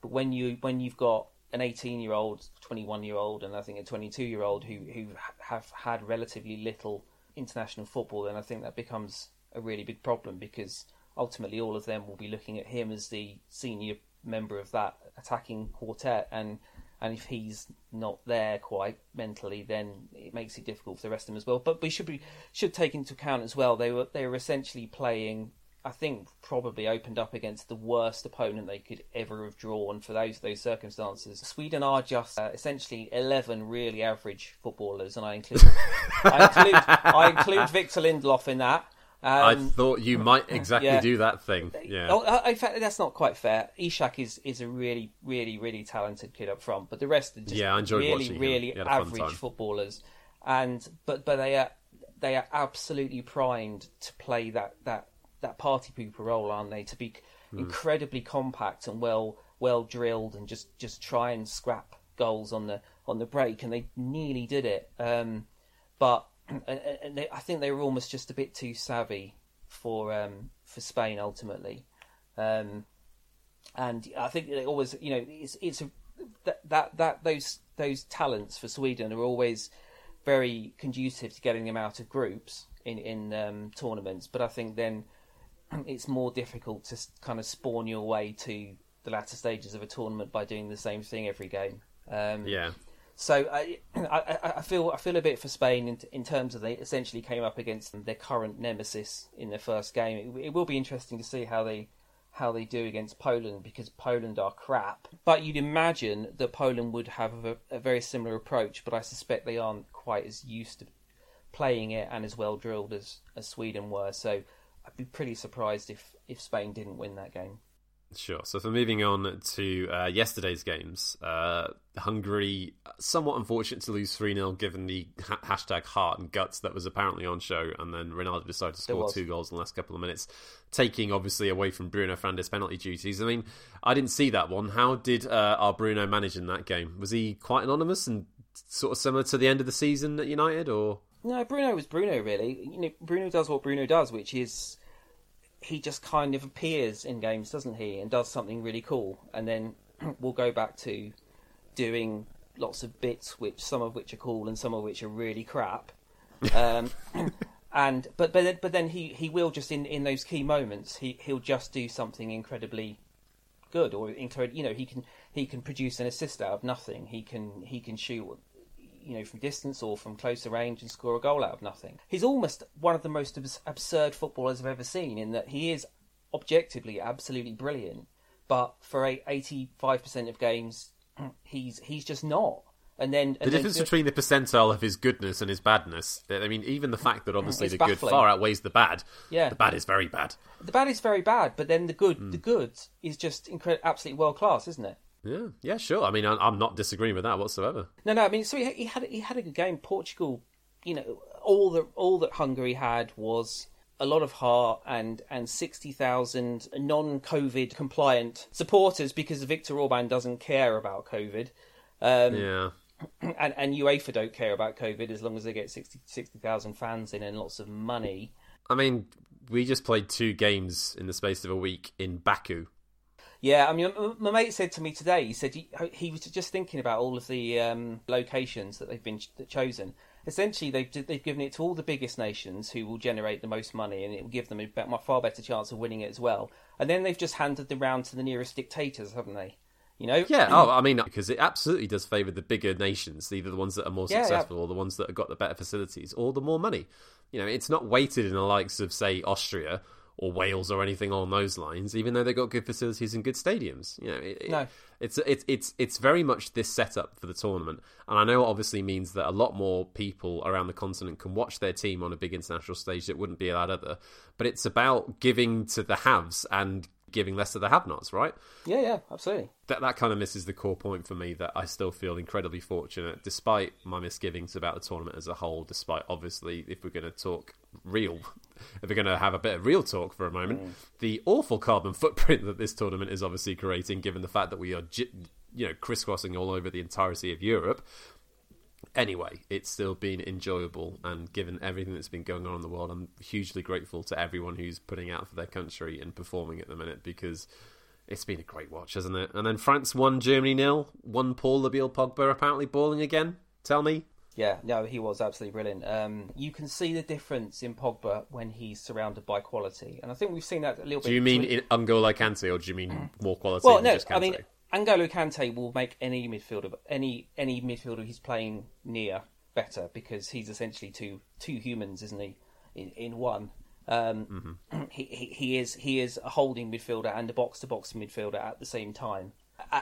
Speaker 2: But when you when you've got an 18 year old, 21 year old, and I think a 22 year old who who have had relatively little international football, then I think that becomes a really big problem because ultimately all of them will be looking at him as the senior member of that attacking quartet. And and if he's not there quite mentally then it makes it difficult for the rest of them as well. But we should be should take into account as well they were they were essentially playing I think probably opened up against the worst opponent they could ever have drawn for those those circumstances. Sweden are just uh, essentially eleven really average footballers, and I include I include I include Victor Lindelof in that.
Speaker 1: Um, I thought you might exactly yeah. do that thing. Yeah.
Speaker 2: Oh, uh, in fact, that's not quite fair. Isak is, is a really, really, really talented kid up front, but the rest are just yeah, I enjoyed really, really average footballers. And but but they are they are absolutely primed to play that that that party pooper role, aren't they? To be mm. incredibly compact and well well drilled, and just just try and scrap goals on the on the break, and they nearly did it. Um, but and, and they, I think they were almost just a bit too savvy for um, for Spain ultimately. Um, and I think they always, you know, it's it's a, that that that those those talents for Sweden are always very conducive to getting them out of groups in in um, tournaments. But I think then it's more difficult to kind of spawn your way to the latter stages of a tournament by doing the same thing every game. Um,
Speaker 1: yeah.
Speaker 2: So I, I, I, feel I feel a bit for Spain in, in, terms of they essentially came up against their current nemesis in their first game. It, it, will be interesting to see how they how they do against Poland because Poland are crap. But you'd imagine that Poland would have a, a very similar approach, but I suspect they aren't quite as used to playing it and as well drilled as, as Sweden were. So I'd be pretty surprised if, if Spain didn't win that game.
Speaker 1: Sure. So, for moving on to uh, yesterday's games, uh, Hungary, somewhat unfortunate to lose 3 0 given the ha- hashtag heart and guts that was apparently on show. And then Ronaldo decided to score two goals in the last couple of minutes, taking obviously away from Bruno Fernandes' penalty duties. I mean, I didn't see that one. How did uh, our Bruno manage in that game? Was he quite anonymous and sort of similar to the end of the season at United, or?
Speaker 2: No, Bruno was Bruno, really. You know, Bruno does what Bruno does, which is he just kind of appears in games, doesn't he, and does something really cool, and then we'll go back to doing lots of bits, which some of which are cool and some of which are really crap. Um, and but but then, but then he, he will just in, in those key moments he he'll just do something incredibly good or incredible. You know he can he can produce an assist out of nothing. He can he can shoot you know, from distance or from closer range and score a goal out of nothing. He's almost one of the most absurd footballers I've ever seen in that he is objectively absolutely brilliant, but for eighty-five percent of games, he's he's just not. And then
Speaker 1: and
Speaker 2: the
Speaker 1: difference between the percentile of his goodness and his badness. I mean, even the fact that obviously the baffling. good far outweighs the bad.
Speaker 2: Yeah,
Speaker 1: the bad is very bad.
Speaker 2: The bad is very bad, but then the good, mm. the good is just incredible, absolutely world class, isn't it?
Speaker 1: Yeah, yeah, sure. I mean, I'm not disagreeing with that whatsoever.
Speaker 2: No, no. I mean, so he, he had he had a good game. Portugal, you know, all that all that Hungary had was a lot of heart and and 60,000 non-COVID compliant supporters because Viktor Orban doesn't care about COVID.
Speaker 1: Um, yeah.
Speaker 2: And, and UEFA don't care about COVID as long as they get 60,000 60, fans in and lots of money.
Speaker 1: I mean, we just played two games in the space of a week in Baku
Speaker 2: yeah, I mean, my mate said to me today. He said he, he was just thinking about all of the um, locations that they've been chosen. Essentially, they've they've given it to all the biggest nations who will generate the most money, and it will give them a far better chance of winning it as well. And then they've just handed the round to the nearest dictators, haven't they? You know?
Speaker 1: Yeah. Oh, I mean, because it absolutely does favour the bigger nations, either the ones that are more yeah, successful yeah. or the ones that have got the better facilities, or the more money. You know, it's not weighted in the likes of, say, Austria or Wales or anything along those lines, even though they've got good facilities and good stadiums. You know, it, no. it's it's it's it's very much this setup for the tournament, and I know it obviously means that a lot more people around the continent can watch their team on a big international stage that wouldn't be allowed other. But it's about giving to the haves and giving less to the have-nots, right?
Speaker 2: Yeah, yeah, absolutely.
Speaker 1: That that kind of misses the core point for me. That I still feel incredibly fortunate, despite my misgivings about the tournament as a whole. Despite obviously, if we're going to talk real, if we're going to have a bit of real talk for a moment, mm. the awful carbon footprint that this tournament is obviously creating, given the fact that we are, you know, crisscrossing all over the entirety of Europe anyway, it's still been enjoyable. And given everything that's been going on in the world, I'm hugely grateful to everyone who's putting out for their country and performing at the minute because it's been a great watch, hasn't it? And then France won, Germany nil, one Paul Labile Pogba apparently balling again. Tell me.
Speaker 2: Yeah, no, he was absolutely brilliant. Um, you can see the difference in Pogba when he's surrounded by quality, and I think we've seen that a little bit.
Speaker 1: Do you mean in N'Golo Kante, or do you mean more quality?
Speaker 2: Well, no, I mean N'Golo Kante will make any midfielder, any any midfielder he's playing near better because he's essentially two two humans, isn't he? In in one. Um, mm-hmm. he, he, he is he is a holding midfielder and a box to box midfielder at the same time.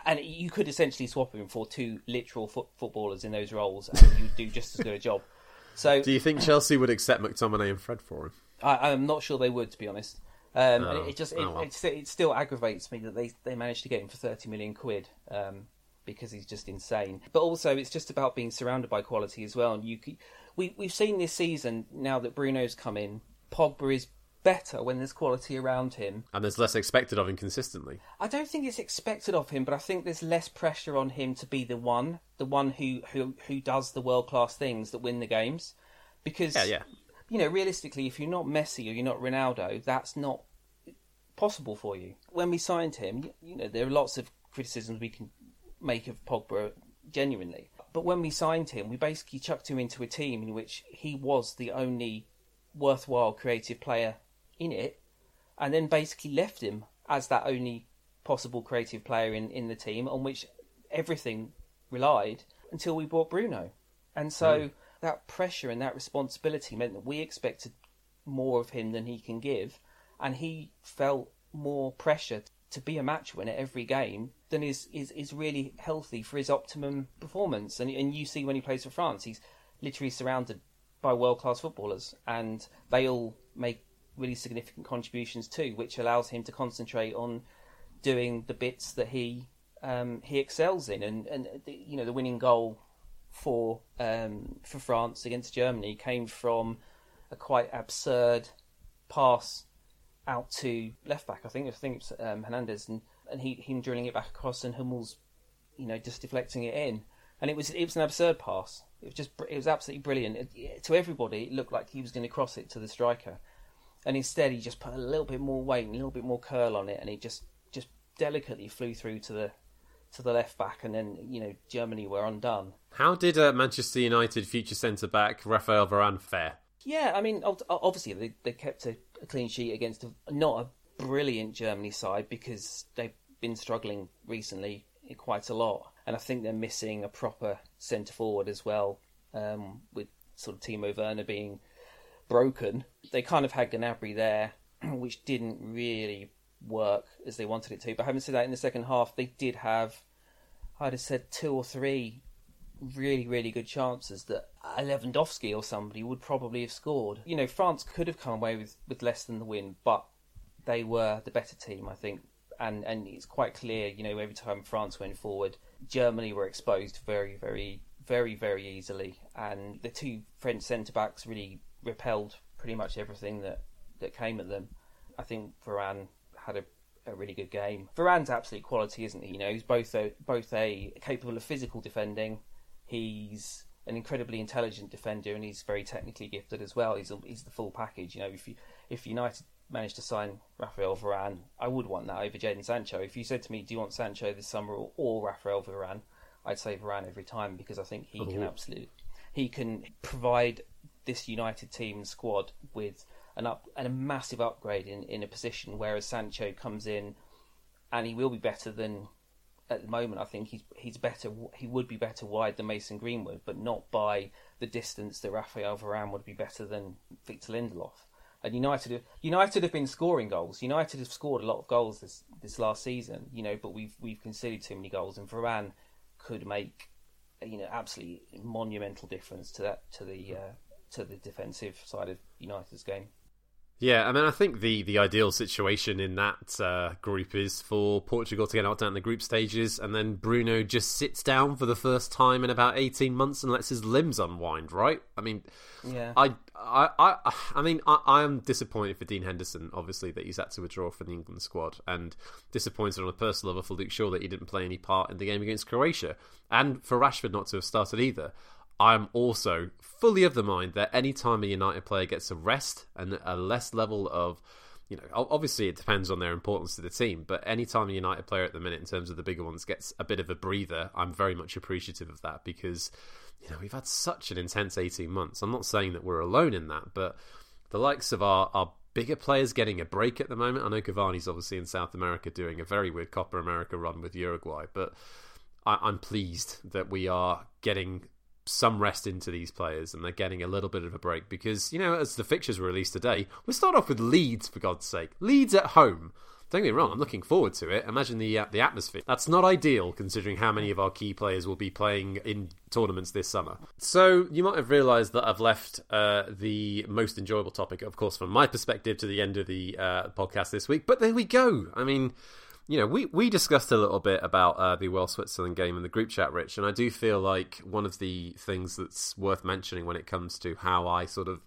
Speaker 2: And you could essentially swap him for two literal foot, footballers in those roles, and you'd do just as good a job. So,
Speaker 1: do you think Chelsea would accept McTominay and Fred for him?
Speaker 2: I, am not sure they would, to be honest. Um, oh, and it, just it, oh well. it, it, still aggravates me that they they managed to get him for thirty million quid. Um, because he's just insane. But also, it's just about being surrounded by quality as well. And you, we we've seen this season now that Bruno's come in. Pogba is better when there's quality around him,
Speaker 1: and there's less expected of him consistently.
Speaker 2: I don't think it's expected of him, but I think there's less pressure on him to be the one, the one who who who does the world class things that win the games. Because
Speaker 1: yeah, yeah.
Speaker 2: You know, realistically, if you're not Messi or you're not Ronaldo, that's not possible for you. When we signed him, you know, there are lots of criticisms we can make of Pogba genuinely. But when we signed him, we basically chucked him into a team in which he was the only worthwhile creative player in it, and then basically left him as that only possible creative player in, in the team on which everything relied until we bought Bruno. And so mm. That pressure and that responsibility meant that we expected more of him than he can give, and he felt more pressure to be a match winner every game than is, is, is really healthy for his optimum performance. And, and you see when he plays for France, he's literally surrounded by world class footballers, and they all make really significant contributions too, which allows him to concentrate on doing the bits that he um, he excels in. And, and you know the winning goal for um, for France against Germany came from a quite absurd pass out to left back. I think I think it's um, Hernandez and and he him drilling it back across and Hummels, you know, just deflecting it in. And it was it was an absurd pass. It was just it was absolutely brilliant. It, to everybody, it looked like he was going to cross it to the striker, and instead he just put a little bit more weight, and a little bit more curl on it, and he just just delicately flew through to the to the left back, and then you know Germany were undone.
Speaker 1: How did uh, Manchester United future centre back Rafael Varane fare?
Speaker 2: Yeah, I mean, obviously they, they kept a, a clean sheet against a, not a brilliant Germany side because they've been struggling recently quite a lot, and I think they're missing a proper centre forward as well, um, with sort of Timo Werner being broken. They kind of had Gnabry there, which didn't really work as they wanted it to. But having said that, in the second half, they did have, I'd have said, two or three really, really good chances that Lewandowski or somebody would probably have scored. You know, France could have come away with, with less than the win, but they were the better team, I think. And and it's quite clear, you know, every time France went forward, Germany were exposed very, very, very, very easily. And the two French centre backs really repelled pretty much everything that, that came at them. I think Varane had a a really good game. Varane's absolute quality, isn't he? You know, he's both a, both a capable of physical defending He's an incredibly intelligent defender, and he's very technically gifted as well. He's a, he's the full package. You know, if you if United managed to sign Rafael Varane, I would want that over Jadon Sancho. If you said to me, "Do you want Sancho this summer or, or Rafael Varane?" I'd say Varane every time because I think he can absolutely he can provide this United team squad with an up and a massive upgrade in, in a position, whereas Sancho comes in and he will be better than at the moment, I think he's he's better. He would be better wide than Mason Greenwood, but not by the distance that Rafael Varane would be better than Victor Lindelof. And United, United have been scoring goals. United have scored a lot of goals this this last season, you know, but we've we've conceded too many goals, and Varane could make, you know, absolutely monumental difference to that to the uh, to the defensive side of United's game.
Speaker 1: Yeah, I mean, I think the, the ideal situation in that uh, group is for Portugal to get knocked out in the group stages, and then Bruno just sits down for the first time in about eighteen months and lets his limbs unwind. Right? I mean,
Speaker 2: yeah.
Speaker 1: I, I, I, I mean, I, I am disappointed for Dean Henderson, obviously, that he's had to withdraw from the England squad, and disappointed on a personal level for Luke Shaw that he didn't play any part in the game against Croatia, and for Rashford not to have started either. I'm also fully of the mind that any time a United player gets a rest and a less level of you know, obviously it depends on their importance to the team, but any time a United player at the minute, in terms of the bigger ones, gets a bit of a breather, I'm very much appreciative of that because, you know, we've had such an intense 18 months. I'm not saying that we're alone in that, but the likes of our, our bigger players getting a break at the moment. I know Cavani's obviously in South America doing a very weird Copa America run with Uruguay, but I'm pleased that we are getting some rest into these players and they're getting a little bit of a break because, you know, as the fixtures were released today, we start off with Leeds, for God's sake. Leeds at home. Don't get me wrong, I'm looking forward to it. Imagine the uh, the atmosphere. That's not ideal considering how many of our key players will be playing in tournaments this summer. So you might have realised that I've left uh, the most enjoyable topic, of course, from my perspective, to the end of the uh, podcast this week. But there we go. I mean, you know, we, we discussed a little bit about uh, the Wales Switzerland game in the group chat, Rich, and I do feel like one of the things that's worth mentioning when it comes to how I sort of.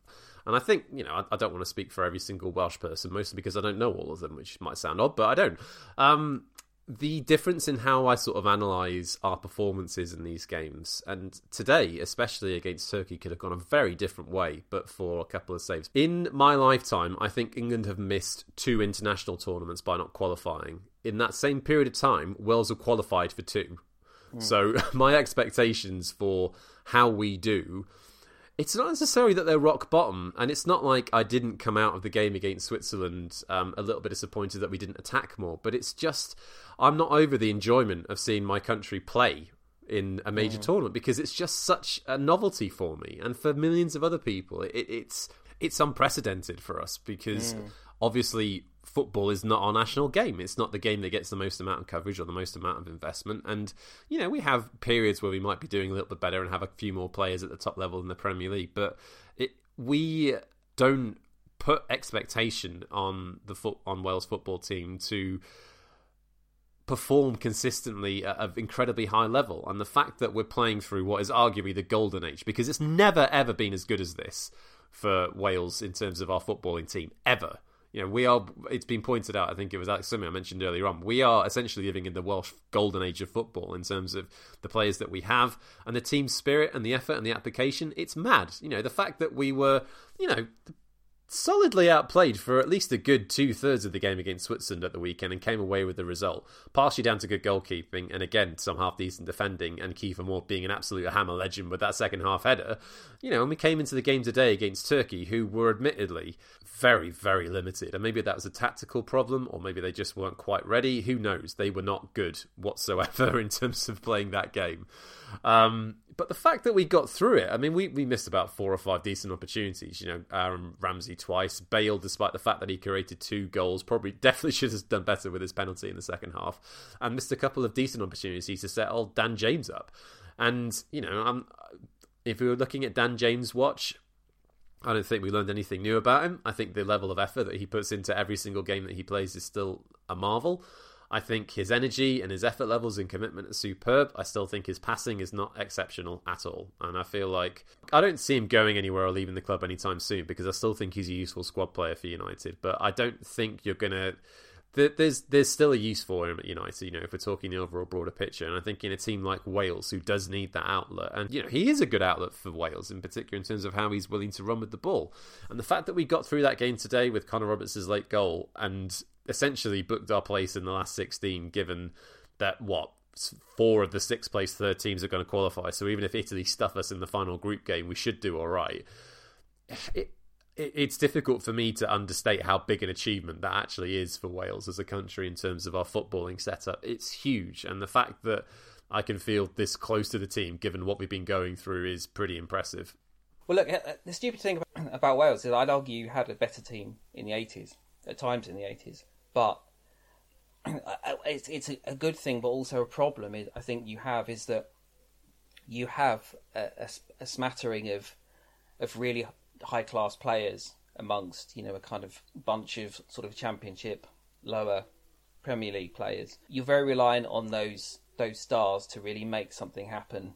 Speaker 1: And I think, you know, I, I don't want to speak for every single Welsh person, mostly because I don't know all of them, which might sound odd, but I don't. Um, the difference in how I sort of analyse our performances in these games, and today, especially against Turkey, could have gone a very different way, but for a couple of saves. In my lifetime, I think England have missed two international tournaments by not qualifying. In that same period of time, Wales have qualified for two. Mm. So my expectations for how we do it's not necessarily that they're rock bottom, and it's not like I didn't come out of the game against Switzerland um, a little bit disappointed that we didn't attack more, but it's just I'm not over the enjoyment of seeing my country play in a major mm. tournament because it's just such a novelty for me and for millions of other people. It, it's it's unprecedented for us because mm. obviously football is not our national game. It's not the game that gets the most amount of coverage or the most amount of investment. And, you know, we have periods where we might be doing a little bit better and have a few more players at the top level in the Premier League. But it, we don't put expectation on the on Wales football team to perform consistently at an incredibly high level. And the fact that we're playing through what is arguably the golden age, because it's never ever been as good as this for Wales in terms of our footballing team, ever you know, we are. It's been pointed out. I think it was Alex something I mentioned earlier on. We are essentially living in the Welsh golden age of football in terms of the players that we have and the team spirit and the effort and the application. It's mad. You know, the fact that we were, you know, solidly outplayed for at least a good two thirds of the game against Switzerland at the weekend and came away with the result. Partially down to good goalkeeping and again some half decent defending and Kiefer Moore being an absolute hammer legend with that second half header. You know, and we came into the game today against Turkey, who were admittedly very, very limited. And maybe that was a tactical problem, or maybe they just weren't quite ready. Who knows? They were not good whatsoever in terms of playing that game. Um, but the fact that we got through it, I mean, we, we missed about four or five decent opportunities. You know, Aaron Ramsey twice, Bale, despite the fact that he created two goals, probably definitely should have done better with his penalty in the second half, and missed a couple of decent opportunities to set old Dan James up. And you know, um, if we were looking at Dan James' watch, I don't think we learned anything new about him. I think the level of effort that he puts into every single game that he plays is still a marvel. I think his energy and his effort levels and commitment are superb. I still think his passing is not exceptional at all. And I feel like I don't see him going anywhere or leaving the club anytime soon because I still think he's a useful squad player for United. But I don't think you're going to there's there's still a use for him at United, you know, if we're talking the overall broader picture. And I think in a team like Wales, who does need that outlet, and you know, he is a good outlet for Wales in particular in terms of how he's willing to run with the ball. And the fact that we got through that game today with Connor Roberts' late goal and essentially booked our place in the last 16, given that what four of the six place third teams are going to qualify. So even if Italy stuff us in the final group game, we should do all right. It, it's difficult for me to understate how big an achievement that actually is for Wales as a country in terms of our footballing setup. It's huge, and the fact that I can feel this close to the team, given what we've been going through, is pretty impressive.
Speaker 2: Well, look, uh, the stupid thing about Wales is I'd argue you had a better team in the 80s, at times in the 80s but it's it's a good thing, but also a problem. I think you have is that you have a, a, a smattering of of really high class players amongst you know a kind of bunch of sort of championship lower Premier League players. You're very reliant on those those stars to really make something happen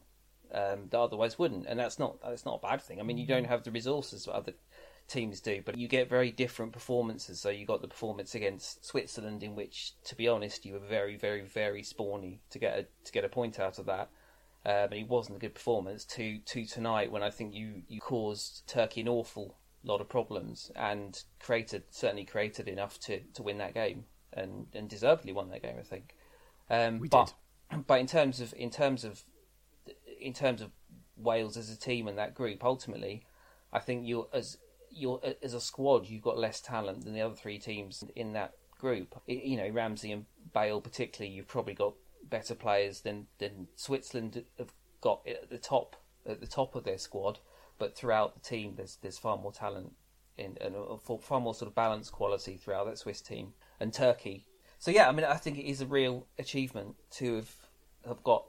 Speaker 2: um, that otherwise wouldn't, and that's not that's not a bad thing. I mean, you don't have the resources that other teams do, but you get very different performances. So you got the performance against Switzerland, in which, to be honest, you were very, very, very spawny to get a to get a point out of that. Um, it wasn't a good performance. To to tonight, when I think you you caused Turkey an awful lot of problems and created certainly created enough to, to win that game and, and deservedly won that game. I think. Um,
Speaker 1: we
Speaker 2: but, did. But in terms of in terms of in terms of Wales as a team and that group, ultimately, I think you as you're as a squad, you've got less talent than the other three teams in that group. you know, Ramsey and Bale particularly, you've probably got better players than than Switzerland have got at the top at the top of their squad, but throughout the team, there's there's far more talent in, and far more sort of balanced quality throughout that Swiss team and Turkey. So yeah, I mean, I think it is a real achievement to have have got.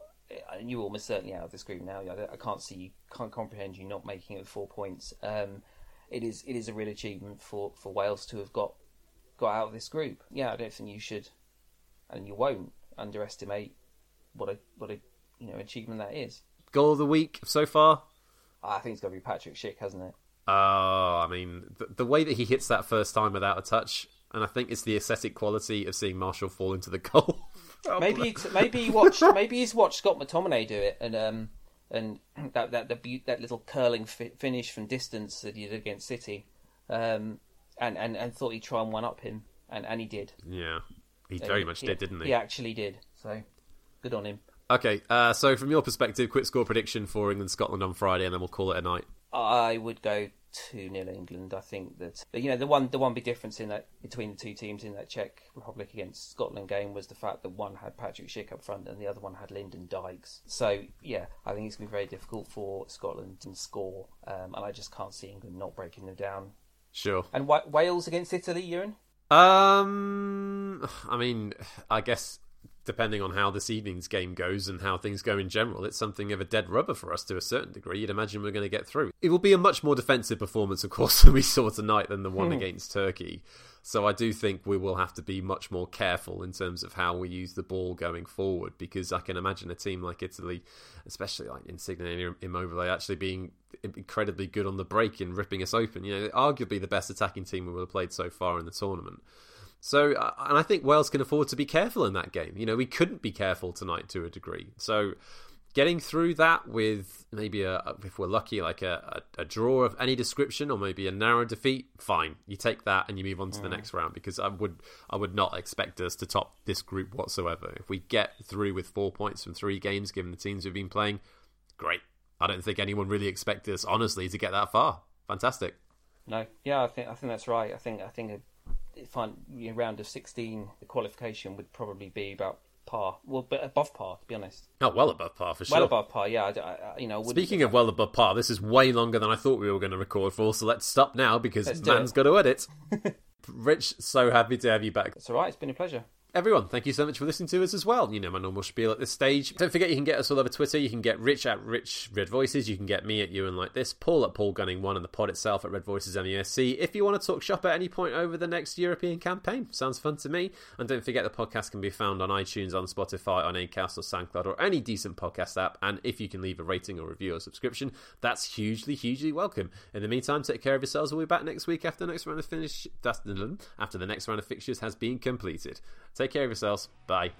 Speaker 2: And you're almost certainly out of this group now. I can't see, can't comprehend you not making it four points. Um, it is it is a real achievement for, for Wales to have got got out of this group. Yeah, I don't think you should, and you won't underestimate what a what a you know achievement that is.
Speaker 1: Goal of the week so far.
Speaker 2: I think it's got to be Patrick Schick, hasn't it?
Speaker 1: Oh, I mean, the, the, way that he hits that first time without a touch, and I think it's the aesthetic quality of seeing Marshall fall into the goal.
Speaker 2: maybe maybe he watched maybe he's watched Scott McTominay do it, and um and that that the, that little curling fi- finish from distance that he did against City, um, and, and and thought he'd try and one up him, and and he did.
Speaker 1: Yeah, he very much
Speaker 2: he,
Speaker 1: did, didn't he?
Speaker 2: He actually did. So good on him.
Speaker 1: Okay, uh, so from your perspective, quick score prediction for England Scotland on Friday, and then we'll call it a night.
Speaker 2: I would go two 0 England. I think that you know the one the one big difference in that between the two teams in that Czech Republic against Scotland game was the fact that one had Patrick Schick up front and the other one had Lyndon Dykes. So yeah, I think it's going to be very difficult for Scotland to score, um, and I just can't see England not breaking them down.
Speaker 1: Sure.
Speaker 2: And Wales against Italy, Ewan?
Speaker 1: Um, I mean, I guess depending on how this evening's game goes and how things go in general, it's something of a dead rubber for us to a certain degree. You'd imagine we're going to get through. It will be a much more defensive performance, of course, than we saw tonight than the one hmm. against Turkey. So I do think we will have to be much more careful in terms of how we use the ball going forward because I can imagine a team like Italy, especially like Insigne and Immobile, actually being incredibly good on the break and ripping us open. You know, arguably the best attacking team we will have played so far in the tournament. So, uh, and I think Wales can afford to be careful in that game. You know, we couldn't be careful tonight to a degree. So, getting through that with maybe a, if we're lucky, like a, a, a, draw of any description, or maybe a narrow defeat, fine. You take that and you move on to mm. the next round because I would I would not expect us to top this group whatsoever. If we get through with four points from three games, given the teams we've been playing, great. I don't think anyone really expected us, honestly, to get that far. Fantastic.
Speaker 2: No, yeah, I think I think that's right. I think I think find you know, round of 16, the qualification would probably be about par. Well, above par, to be honest.
Speaker 1: Oh, well above par for sure.
Speaker 2: Well above par, yeah. I, I, you know.
Speaker 1: Speaking of well above par, this is way longer than I thought we were going to record for. So let's stop now because man's got to edit. Rich, so happy to have you back.
Speaker 2: That's all right. It's been a pleasure.
Speaker 1: Everyone, thank you so much for listening to us as well. You know my normal spiel at this stage. Don't forget you can get us all over Twitter. You can get Rich at Rich Red Voices. You can get me at Ewan like this. Paul at Paul Gunning One, and the pod itself at Red Voices MESC. If you want to talk shop at any point over the next European campaign, sounds fun to me. And don't forget the podcast can be found on iTunes, on Spotify, on Acast or SoundCloud, or any decent podcast app. And if you can leave a rating or review or subscription, that's hugely, hugely welcome. In the meantime, take care of yourselves. We'll be back next week after the next round of finish. After the next round of fixtures has been completed. Take care of yourselves. Bye.